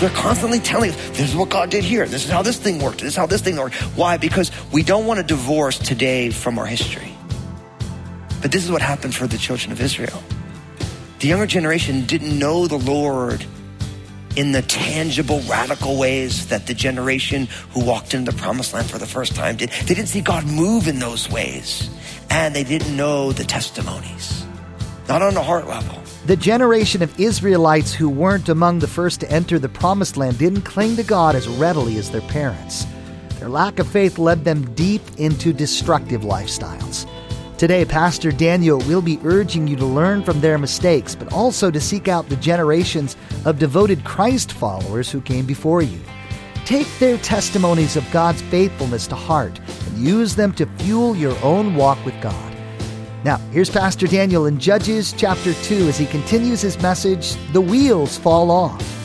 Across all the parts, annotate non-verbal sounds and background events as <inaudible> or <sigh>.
They're constantly telling us, this is what God did here. This is how this thing worked. This is how this thing worked. Why? Because we don't want to divorce today from our history. But this is what happened for the children of Israel. The younger generation didn't know the Lord in the tangible, radical ways that the generation who walked into the promised land for the first time did. They didn't see God move in those ways. And they didn't know the testimonies. Not on a heart level. The generation of Israelites who weren't among the first to enter the promised land didn't cling to God as readily as their parents. Their lack of faith led them deep into destructive lifestyles. Today, Pastor Daniel will be urging you to learn from their mistakes, but also to seek out the generations of devoted Christ followers who came before you. Take their testimonies of God's faithfulness to heart and use them to fuel your own walk with God. Now, here's Pastor Daniel in Judges chapter 2 as he continues his message The Wheels Fall Off.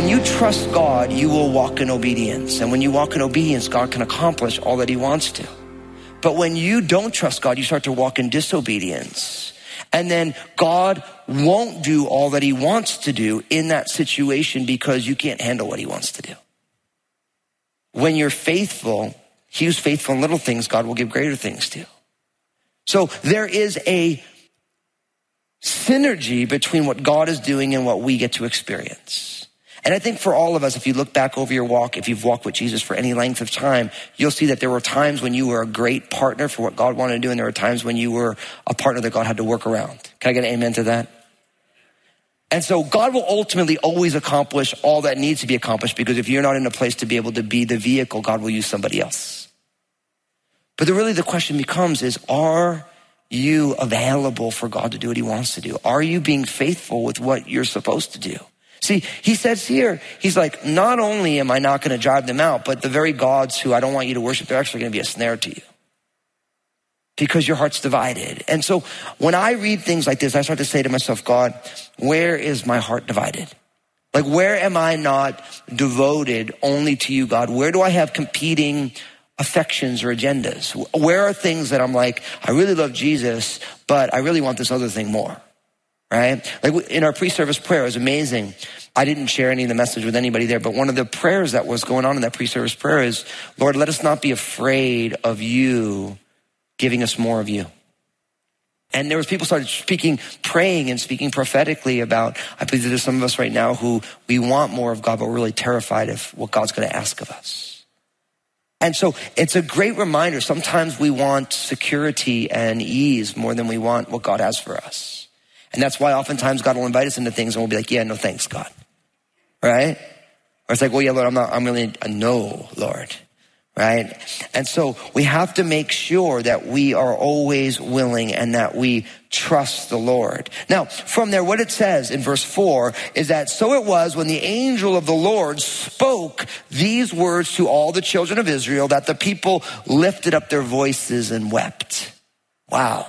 When you trust God, you will walk in obedience. And when you walk in obedience, God can accomplish all that He wants to. But when you don't trust God, you start to walk in disobedience. And then God won't do all that He wants to do in that situation because you can't handle what He wants to do. When you're faithful, He who's faithful in little things, God will give greater things to. So there is a synergy between what God is doing and what we get to experience. And I think for all of us, if you look back over your walk, if you've walked with Jesus for any length of time, you'll see that there were times when you were a great partner for what God wanted to do, and there were times when you were a partner that God had to work around. Can I get an amen to that? And so God will ultimately always accomplish all that needs to be accomplished because if you're not in a place to be able to be the vehicle, God will use somebody else. But the, really the question becomes is, are you available for God to do what he wants to do? Are you being faithful with what you're supposed to do? See, he says here, he's like, not only am I not going to drive them out, but the very gods who I don't want you to worship, they're actually going to be a snare to you because your heart's divided. And so when I read things like this, I start to say to myself, God, where is my heart divided? Like, where am I not devoted only to you, God? Where do I have competing affections or agendas? Where are things that I'm like, I really love Jesus, but I really want this other thing more? Right? Like in our pre-service prayer, it was amazing. I didn't share any of the message with anybody there, but one of the prayers that was going on in that pre-service prayer is, Lord, let us not be afraid of you giving us more of you. And there was people started speaking, praying and speaking prophetically about, I believe there's some of us right now who we want more of God, but we're really terrified of what God's going to ask of us. And so it's a great reminder. Sometimes we want security and ease more than we want what God has for us. And that's why oftentimes God will invite us into things and we'll be like, yeah, no thanks, God. Right? Or it's like, well, yeah, Lord, I'm not, I'm really a no, Lord right? And so we have to make sure that we are always willing and that we trust the Lord. Now, from there, what it says in verse four is that so it was when the angel of the Lord spoke these words to all the children of Israel that the people lifted up their voices and wept. Wow.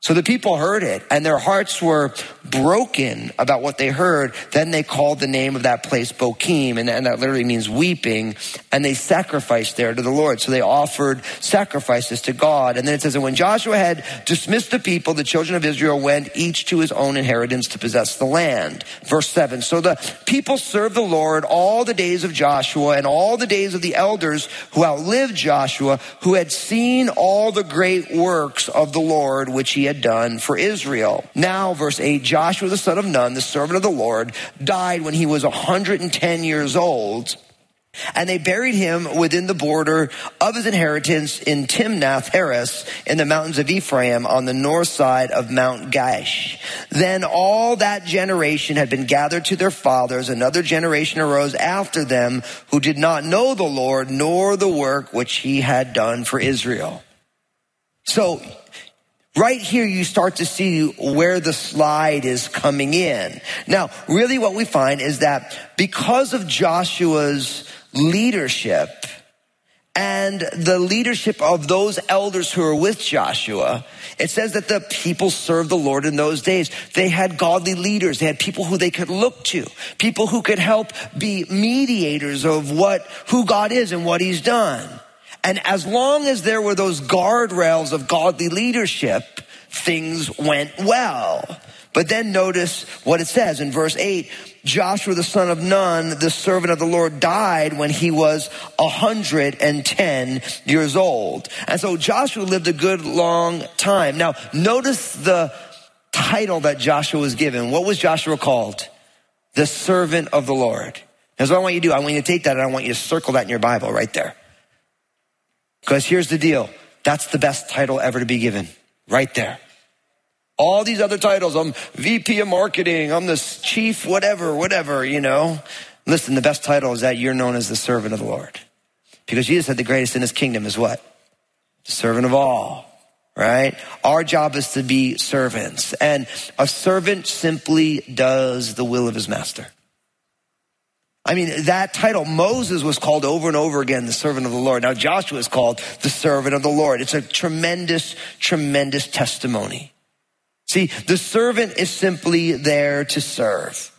So the people heard it and their hearts were broken about what they heard. Then they called the name of that place Bochim, and, and, that literally means weeping. And they sacrificed there to the Lord. So they offered sacrifices to God. And then it says, and when Joshua had dismissed the people, the children of Israel went each to his own inheritance to possess the land. Verse seven. So the people served the Lord all the days of Joshua and all the days of the elders who outlived Joshua, who had seen all the great works of the Lord, which he had done for Israel. Now, verse 8 Joshua the son of Nun, the servant of the Lord, died when he was 110 years old. And they buried him within the border of his inheritance in Timnath Heres in the mountains of Ephraim on the north side of Mount Gaash. Then all that generation had been gathered to their fathers. Another generation arose after them who did not know the Lord nor the work which he had done for Israel. So right here you start to see where the slide is coming in. Now, really what we find is that because of Joshua's leadership and the leadership of those elders who are with Joshua, it says that the people served the Lord in those days. They had godly leaders. They had people who they could look to, people who could help be mediators of what, who God is and what he's done. And as long as there were those guardrails of godly leadership, things went well. But then notice what it says in verse 8 Joshua the son of Nun, the servant of the Lord, died when he was 110 years old. And so Joshua lived a good long time. Now, notice the title that Joshua was given. What was Joshua called? The servant of the Lord. Here's what I want you to do. I want you to take that and I want you to circle that in your Bible right there. Because here's the deal. That's the best title ever to be given. Right there. All these other titles. I'm VP of marketing. I'm the chief, whatever, whatever, you know. Listen, the best title is that you're known as the servant of the Lord. Because Jesus said the greatest in his kingdom is what? The servant of all, right? Our job is to be servants. And a servant simply does the will of his master. I mean, that title, Moses was called over and over again the servant of the Lord. Now Joshua is called the servant of the Lord. It's a tremendous, tremendous testimony. See, the servant is simply there to serve.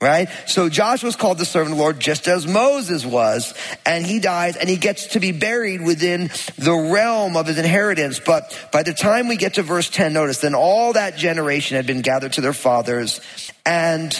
Right? So Joshua was called the servant of the Lord just as Moses was, and he dies and he gets to be buried within the realm of his inheritance. But by the time we get to verse 10, notice, then all that generation had been gathered to their fathers and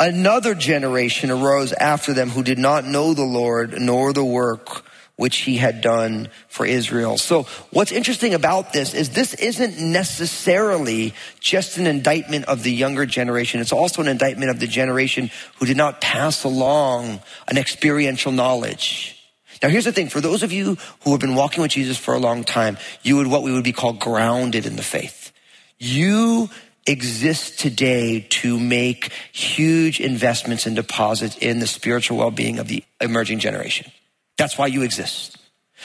Another generation arose after them who did not know the Lord nor the work which he had done for Israel. So what's interesting about this is this isn't necessarily just an indictment of the younger generation. It's also an indictment of the generation who did not pass along an experiential knowledge. Now here's the thing. For those of you who have been walking with Jesus for a long time, you would what we would be called grounded in the faith. You exist today to make huge investments and deposits in the spiritual well-being of the emerging generation. That's why you exist.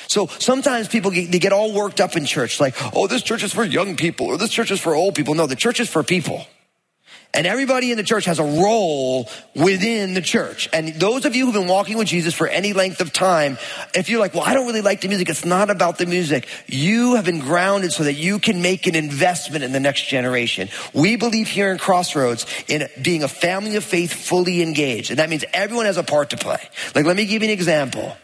So sometimes people get, they get all worked up in church, like, oh, this church is for young people or this church is for old people. No, the church is for people. And everybody in the church has a role within the church. And those of you who've been walking with Jesus for any length of time, if you're like, well, I don't really like the music, it's not about the music. You have been grounded so that you can make an investment in the next generation. We believe here in Crossroads in being a family of faith fully engaged. And that means everyone has a part to play. Like, let me give you an example.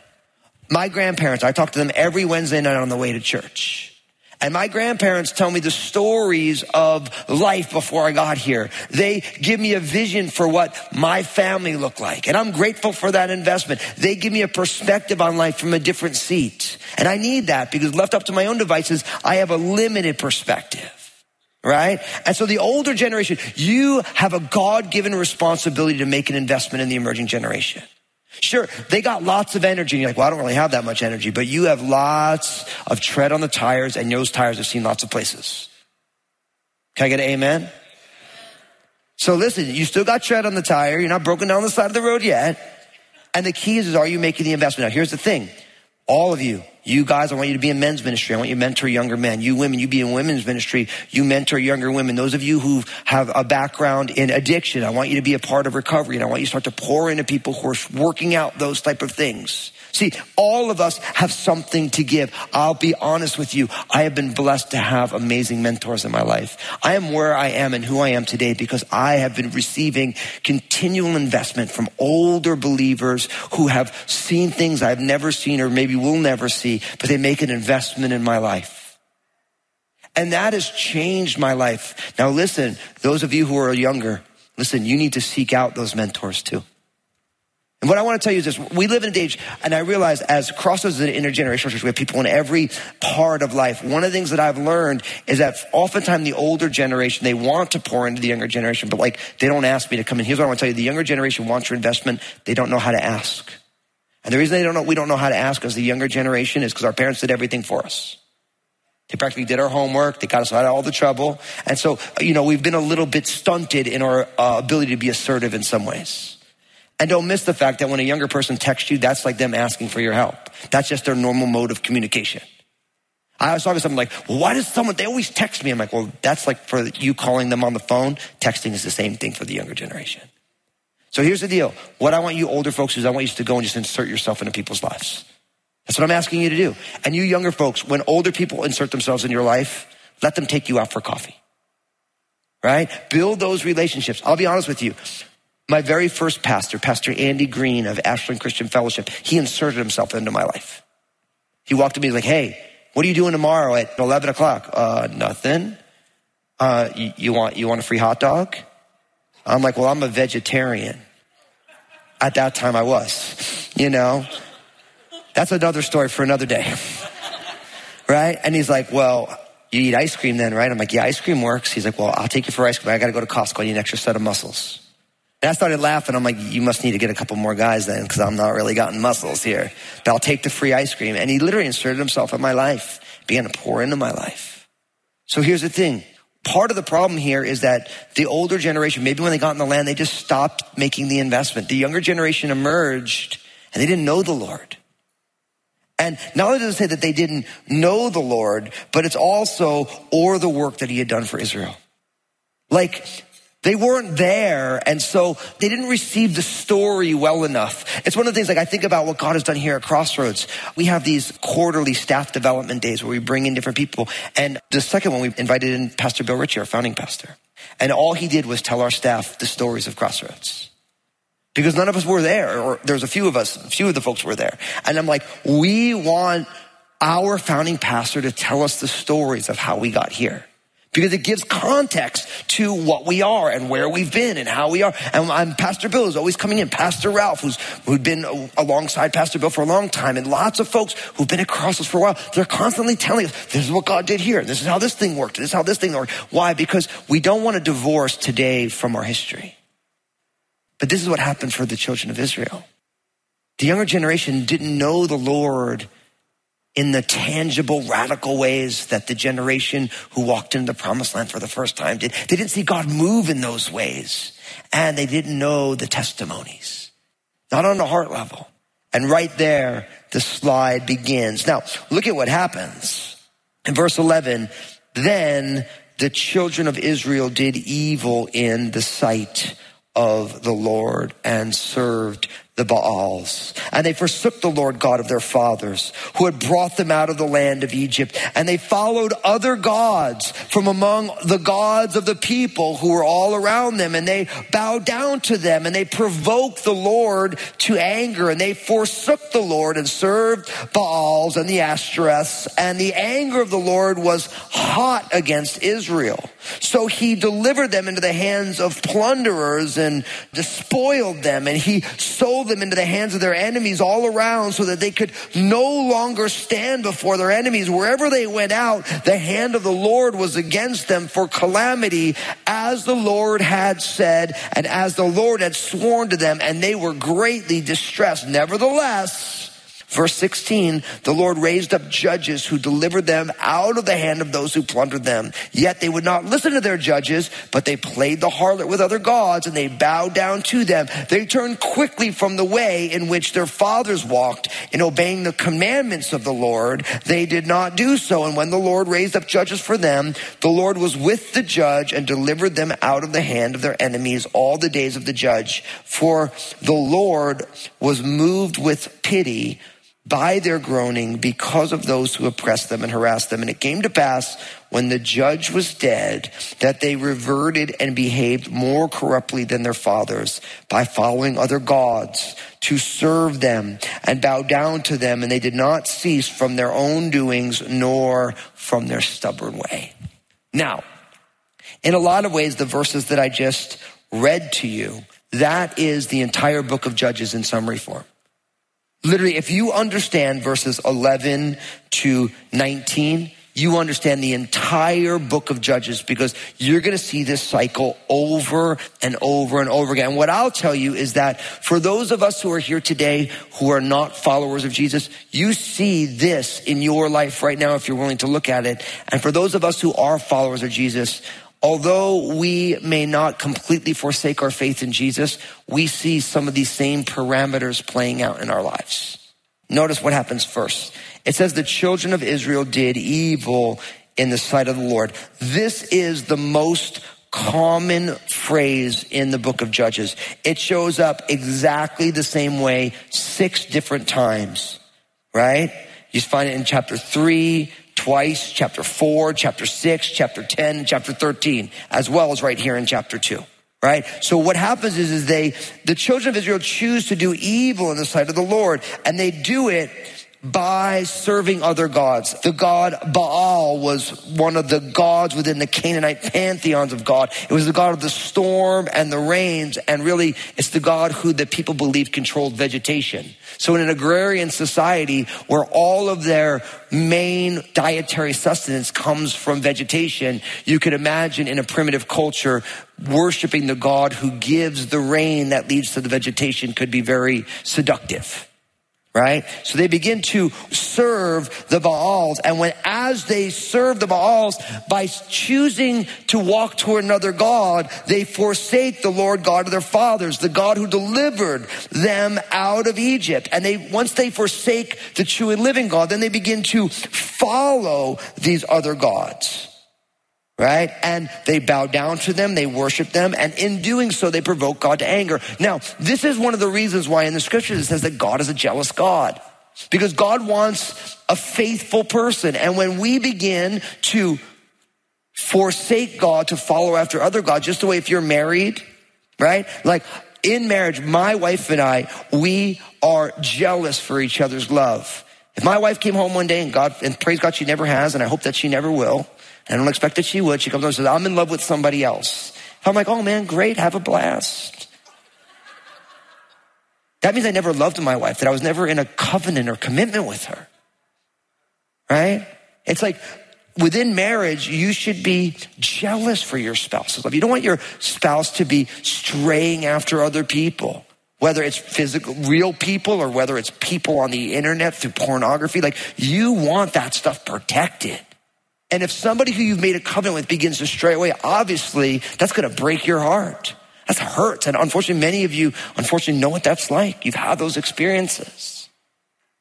My grandparents, I talk to them every Wednesday night on the way to church. And my grandparents tell me the stories of life before I got here. They give me a vision for what my family looked like. And I'm grateful for that investment. They give me a perspective on life from a different seat. And I need that because left up to my own devices, I have a limited perspective. Right? And so the older generation, you have a God given responsibility to make an investment in the emerging generation. Sure, they got lots of energy. And you're like, well, I don't really have that much energy, but you have lots of tread on the tires and those tires have seen lots of places. Can I get an amen? So listen, you still got tread on the tire. You're not broken down the side of the road yet. And the key is, is are you making the investment? Now, here's the thing. All of you, you guys, I want you to be in men's ministry. I want you to mentor younger men. You women, you be in women's ministry. You mentor younger women. Those of you who have a background in addiction, I want you to be a part of recovery and I want you to start to pour into people who are working out those type of things. See, all of us have something to give. I'll be honest with you. I have been blessed to have amazing mentors in my life. I am where I am and who I am today because I have been receiving continual investment from older believers who have seen things I've never seen or maybe will never see, but they make an investment in my life. And that has changed my life. Now listen, those of you who are younger, listen, you need to seek out those mentors too. And what I want to tell you is this. We live in a age, and I realize as Crossroads is an intergenerational church, we have people in every part of life. One of the things that I've learned is that oftentimes the older generation, they want to pour into the younger generation, but like, they don't ask me to come in. Here's what I want to tell you. The younger generation wants your investment. They don't know how to ask. And the reason they don't know, we don't know how to ask as the younger generation is because our parents did everything for us. They practically did our homework. They got us out of all the trouble. And so, you know, we've been a little bit stunted in our uh, ability to be assertive in some ways. And don't miss the fact that when a younger person texts you, that's like them asking for your help. That's just their normal mode of communication. I was talking to someone like, well, why does someone, they always text me. I'm like, well, that's like for you calling them on the phone. Texting is the same thing for the younger generation. So here's the deal. What I want you older folks is I want you to go and just insert yourself into people's lives. That's what I'm asking you to do. And you younger folks, when older people insert themselves in your life, let them take you out for coffee. Right? Build those relationships. I'll be honest with you. My very first pastor, Pastor Andy Green of Ashland Christian Fellowship, he inserted himself into my life. He walked to me like, hey, what are you doing tomorrow at 11 o'clock? Uh, nothing. Uh, you, you want, you want a free hot dog? I'm like, well, I'm a vegetarian. At that time I was, you know, that's another story for another day. <laughs> right? And he's like, well, you eat ice cream then, right? I'm like, yeah, ice cream works. He's like, well, I'll take you for ice cream. I got to go to Costco. I need an extra set of muscles. And I started laughing. I'm like, you must need to get a couple more guys then because I'm not really gotten muscles here. But I'll take the free ice cream. And he literally inserted himself in my life, began to pour into my life. So here's the thing. Part of the problem here is that the older generation, maybe when they got in the land, they just stopped making the investment. The younger generation emerged and they didn't know the Lord. And not only does it say that they didn't know the Lord, but it's also or the work that he had done for Israel. Like they weren't there, and so they didn't receive the story well enough. It's one of the things like I think about what God has done here at Crossroads. We have these quarterly staff development days where we bring in different people. And the second one, we invited in Pastor Bill Ritchie, our founding pastor. And all he did was tell our staff the stories of Crossroads because none of us were there, or there's a few of us, a few of the folks were there. And I'm like, we want our founding pastor to tell us the stories of how we got here. Because it gives context to what we are and where we've been and how we are. And I'm, Pastor Bill is always coming in. Pastor Ralph, who's who'd been alongside Pastor Bill for a long time, and lots of folks who've been across us for a while. They're constantly telling us, "This is what God did here. This is how this thing worked. This is how this thing worked." Why? Because we don't want to divorce today from our history. But this is what happened for the children of Israel. The younger generation didn't know the Lord in the tangible, radical ways that the generation who walked into the promised land for the first time did. They didn't see God move in those ways. And they didn't know the testimonies. Not on a heart level. And right there, the slide begins. Now, look at what happens. In verse 11, then the children of Israel did evil in the sight of the Lord and served the Baals. And they forsook the Lord God of their fathers, who had brought them out of the land of Egypt. And they followed other gods from among the gods of the people who were all around them. And they bowed down to them and they provoked the Lord to anger. And they forsook the Lord and served Baals and the Ashtoreths. And the anger of the Lord was hot against Israel. So he delivered them into the hands of plunderers and despoiled them. And he sold them into the hands of their enemies all around so that they could no longer stand before their enemies. Wherever they went out, the hand of the Lord was against them for calamity as the Lord had said and as the Lord had sworn to them and they were greatly distressed. Nevertheless, Verse 16, the Lord raised up judges who delivered them out of the hand of those who plundered them. Yet they would not listen to their judges, but they played the harlot with other gods and they bowed down to them. They turned quickly from the way in which their fathers walked in obeying the commandments of the Lord. They did not do so. And when the Lord raised up judges for them, the Lord was with the judge and delivered them out of the hand of their enemies all the days of the judge. For the Lord was moved with pity by their groaning because of those who oppressed them and harassed them. And it came to pass when the judge was dead that they reverted and behaved more corruptly than their fathers by following other gods to serve them and bow down to them. And they did not cease from their own doings nor from their stubborn way. Now, in a lot of ways, the verses that I just read to you, that is the entire book of Judges in summary form. Literally, if you understand verses 11 to 19, you understand the entire book of Judges because you're going to see this cycle over and over and over again. what I'll tell you is that for those of us who are here today who are not followers of Jesus, you see this in your life right now if you're willing to look at it. And for those of us who are followers of Jesus, although we may not completely forsake our faith in Jesus, we see some of these same parameters playing out in our lives. Notice what happens first. It says the children of Israel did evil in the sight of the Lord. This is the most common phrase in the book of Judges. It shows up exactly the same way six different times, right? You find it in chapter three, twice, chapter four, chapter six, chapter 10, chapter 13, as well as right here in chapter two. Right? So what happens is, is they, the children of Israel choose to do evil in the sight of the Lord, and they do it by serving other gods. The god Baal was one of the gods within the Canaanite pantheons of God. It was the god of the storm and the rains, and really it's the god who the people believed controlled vegetation. So in an agrarian society where all of their main dietary sustenance comes from vegetation, you could imagine in a primitive culture, worshiping the god who gives the rain that leads to the vegetation could be very seductive right? So they begin to serve the Baals. And when, as they serve the Baals, by choosing to walk toward another God, they forsake the Lord God of their fathers, the God who delivered them out of Egypt. And they, once they forsake the true and living God, then they begin to follow these other gods right? And they bow down to them, they worship them, and in doing so, they provoke God to anger. Now, this is one of the reasons why in the scriptures it says that God is a jealous God. Because God wants a faithful person. And when we begin to forsake God to follow after other gods, just the way if you're married, right? Like in marriage, my wife and I, we are jealous for each other's love. If my wife came home one day and God, and praise God, she never has, and I hope that she never will, I don't expect that she would. She comes over and says, I'm in love with somebody else. I'm like, oh man, great, have a blast. That means I never loved my wife, that I was never in a covenant or commitment with her. Right? It's like within marriage, you should be jealous for your spouse's love. You don't want your spouse to be straying after other people, whether it's physical, real people or whether it's people on the internet through pornography. Like you want that stuff protected. And if somebody who you've made a covenant with begins to stray away, obviously that's going to break your heart. That's hurts. And unfortunately, many of you, unfortunately, know what that's like. You've had those experiences.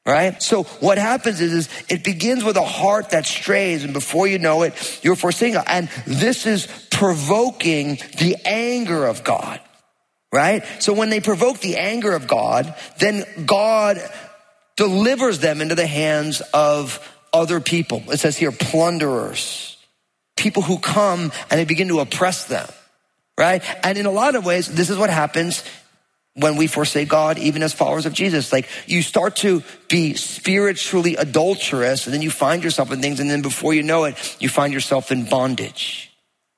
Right? So what happens is, is it begins with a heart that strays, and before you know it, you're forsaking And this is provoking the anger of God. Right? So when they provoke the anger of God, then God delivers them into the hands of other people. It says here, plunderers, people who come and they begin to oppress them, right? And in a lot of ways, this is what happens when we forsake God, even as followers of Jesus. Like you start to be spiritually adulterous and then you find yourself in things and then before you know it, you find yourself in bondage,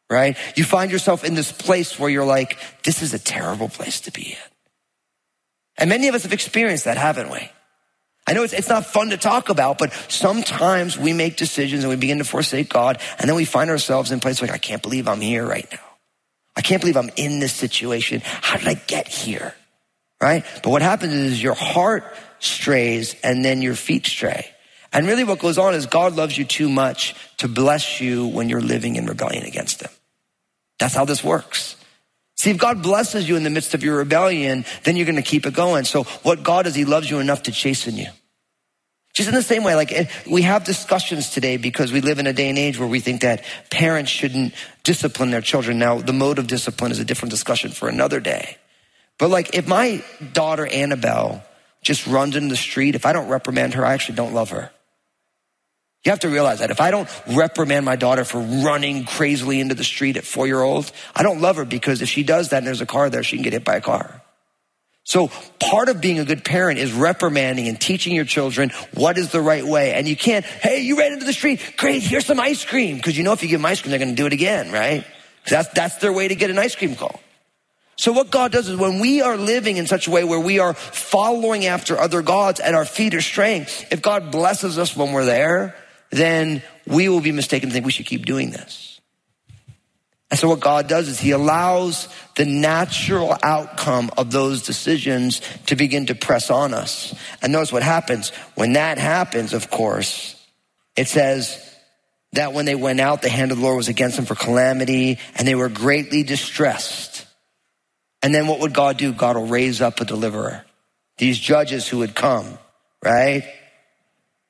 right? You find yourself in this place where you're like, this is a terrible place to be in. And many of us have experienced that, haven't we? I know it's, it's not fun to talk about, but sometimes we make decisions and we begin to forsake God, and then we find ourselves in places like, I can't believe I'm here right now. I can't believe I'm in this situation. How did I get here? Right? But what happens is your heart strays and then your feet stray. And really what goes on is God loves you too much to bless you when you're living in rebellion against him. That's how this works. See, if God blesses you in the midst of your rebellion, then you're going to keep it going. So what God does, He loves you enough to chasten you. Just in the same way, like eh, we have discussions today because we live in a day and age where we think that parents shouldn't discipline their children. Now, the mode of discipline is a different discussion for another day. But like if my daughter Annabelle just runs in the street, if I don't reprimand her, I actually don't love her. You have to realize that if I don't reprimand my daughter for running crazily into the street at four year old, I don't love her because if she does that and there's a car there, she can get hit by a car. So part of being a good parent is reprimanding and teaching your children what is the right way. And you can't, hey, you ran into the street. Great. Here's some ice cream. Cause you know, if you give them ice cream, they're going to do it again, right? That's, that's their way to get an ice cream cone. So what God does is when we are living in such a way where we are following after other gods and our feet are straying, if God blesses us when we're there, then we will be mistaken to think we should keep doing this. And so what God does is he allows the natural outcome of those decisions to begin to press on us. And notice what happens. When that happens, of course, it says that when they went out, the hand of the Lord was against them for calamity and they were greatly distressed. And then what would God do? God will raise up a deliverer. These judges who would come right?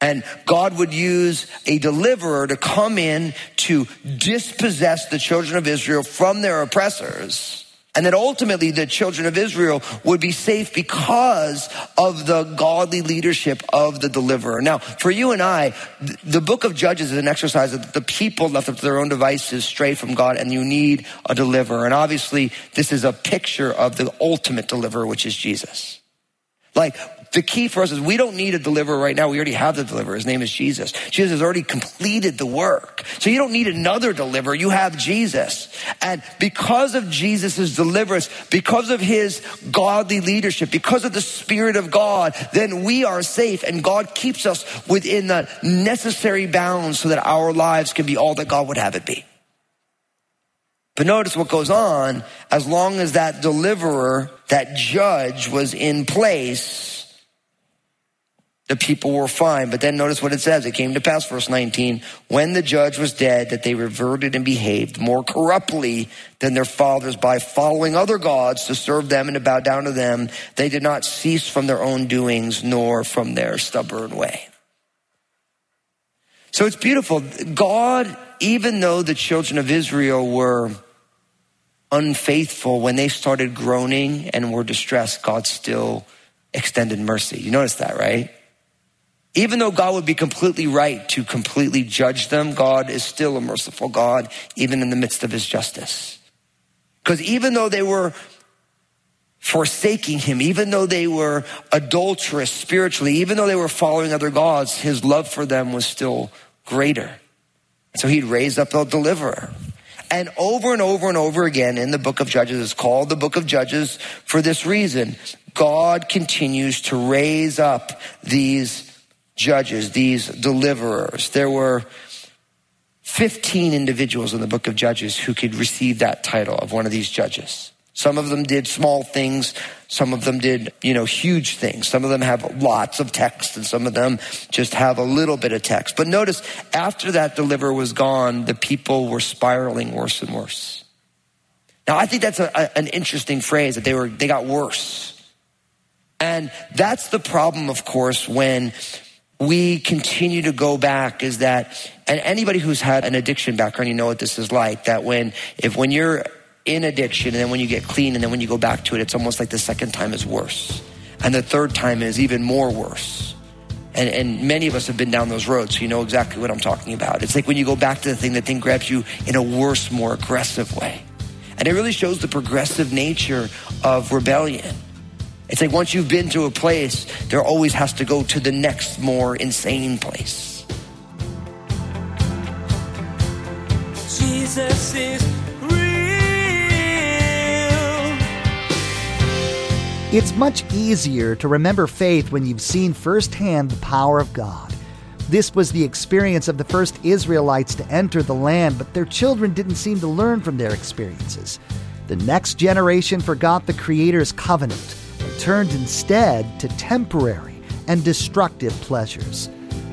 And God would use a deliverer to come in to dispossess the children of Israel from their oppressors. And that ultimately the children of Israel would be safe because of the godly leadership of the deliverer. Now, for you and I, the book of Judges is an exercise that the people left up to their own devices stray from God and you need a deliverer. And obviously this is a picture of the ultimate deliverer, which is Jesus. Like the key for us is we don't need a deliverer right now. We already have the deliverer. His name is Jesus. Jesus has already completed the work. So you don't need another deliverer. You have Jesus. And because of Jesus' deliverance, because of his godly leadership, because of the Spirit of God, then we are safe and God keeps us within the necessary bounds so that our lives can be all that God would have it be. But notice what goes on as long as that deliverer, that judge was in place, the people were fine. But then notice what it says. It came to pass, verse 19, when the judge was dead, that they reverted and behaved more corruptly than their fathers by following other gods to serve them and to bow down to them. They did not cease from their own doings nor from their stubborn way. So it's beautiful. God, even though the children of Israel were unfaithful, when they started groaning and were distressed, God still extended mercy. You notice that, right? Even though God would be completely right to completely judge them, God is still a merciful God, even in the midst of his justice. Because even though they were forsaking him, even though they were adulterous spiritually, even though they were following other gods, his love for them was still greater. So he'd raise up a deliverer. And over and over and over again in the book of Judges, it's called the book of Judges for this reason. God continues to raise up these judges, these deliverers. There were 15 individuals in the book of Judges who could receive that title of one of these judges. Some of them did small things. Some of them did, you know, huge things. Some of them have lots of text and some of them just have a little bit of text. But notice after that deliverer was gone, the people were spiraling worse and worse. Now I think that's a, a, an interesting phrase that they were, they got worse. And that's the problem, of course, when we continue to go back is that, and anybody who's had an addiction background, you know what this is like, that when, if when you're in addiction and then when you get clean and then when you go back to it, it's almost like the second time is worse. And the third time is even more worse. And, and many of us have been down those roads, so you know exactly what I'm talking about. It's like when you go back to the thing, the thing grabs you in a worse, more aggressive way. And it really shows the progressive nature of rebellion. It's like once you've been to a place, there always has to go to the next more insane place. Jesus is It's much easier to remember faith when you've seen firsthand the power of God. This was the experience of the first Israelites to enter the land, but their children didn't seem to learn from their experiences. The next generation forgot the Creator's covenant and turned instead to temporary and destructive pleasures.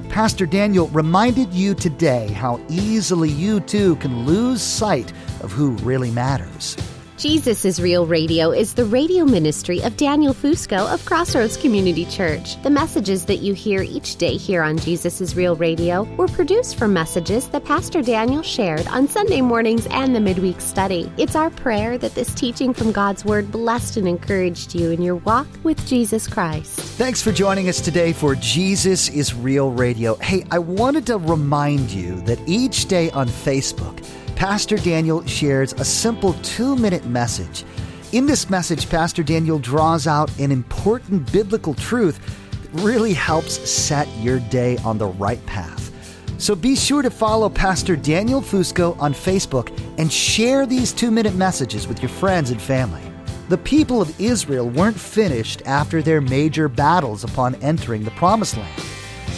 Pastor Daniel reminded you today how easily you too can lose sight of who really matters. Jesus is Real Radio is the radio ministry of Daniel Fusco of Crossroads Community Church. The messages that you hear each day here on Jesus is Real Radio were produced from messages that Pastor Daniel shared on Sunday mornings and the midweek study. It's our prayer that this teaching from God's Word blessed and encouraged you in your walk with Jesus Christ. Thanks for joining us today for Jesus is Real Radio. Hey, I wanted to remind you that each day on Facebook, Pastor Daniel shares a simple two minute message. In this message, Pastor Daniel draws out an important biblical truth that really helps set your day on the right path. So be sure to follow Pastor Daniel Fusco on Facebook and share these two minute messages with your friends and family. The people of Israel weren't finished after their major battles upon entering the Promised Land.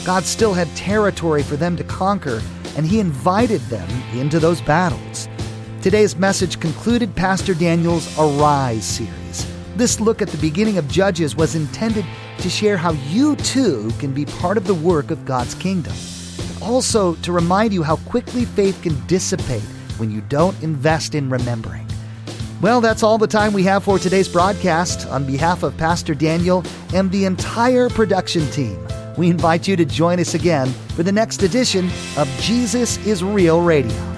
God still had territory for them to conquer and he invited them into those battles. Today's message concluded Pastor Daniel's Arise series. This look at the beginning of Judges was intended to share how you too can be part of the work of God's kingdom. Also, to remind you how quickly faith can dissipate when you don't invest in remembering. Well, that's all the time we have for today's broadcast. On behalf of Pastor Daniel and the entire production team, We invite you to join us again for the next edition of Jesus is Real Radio.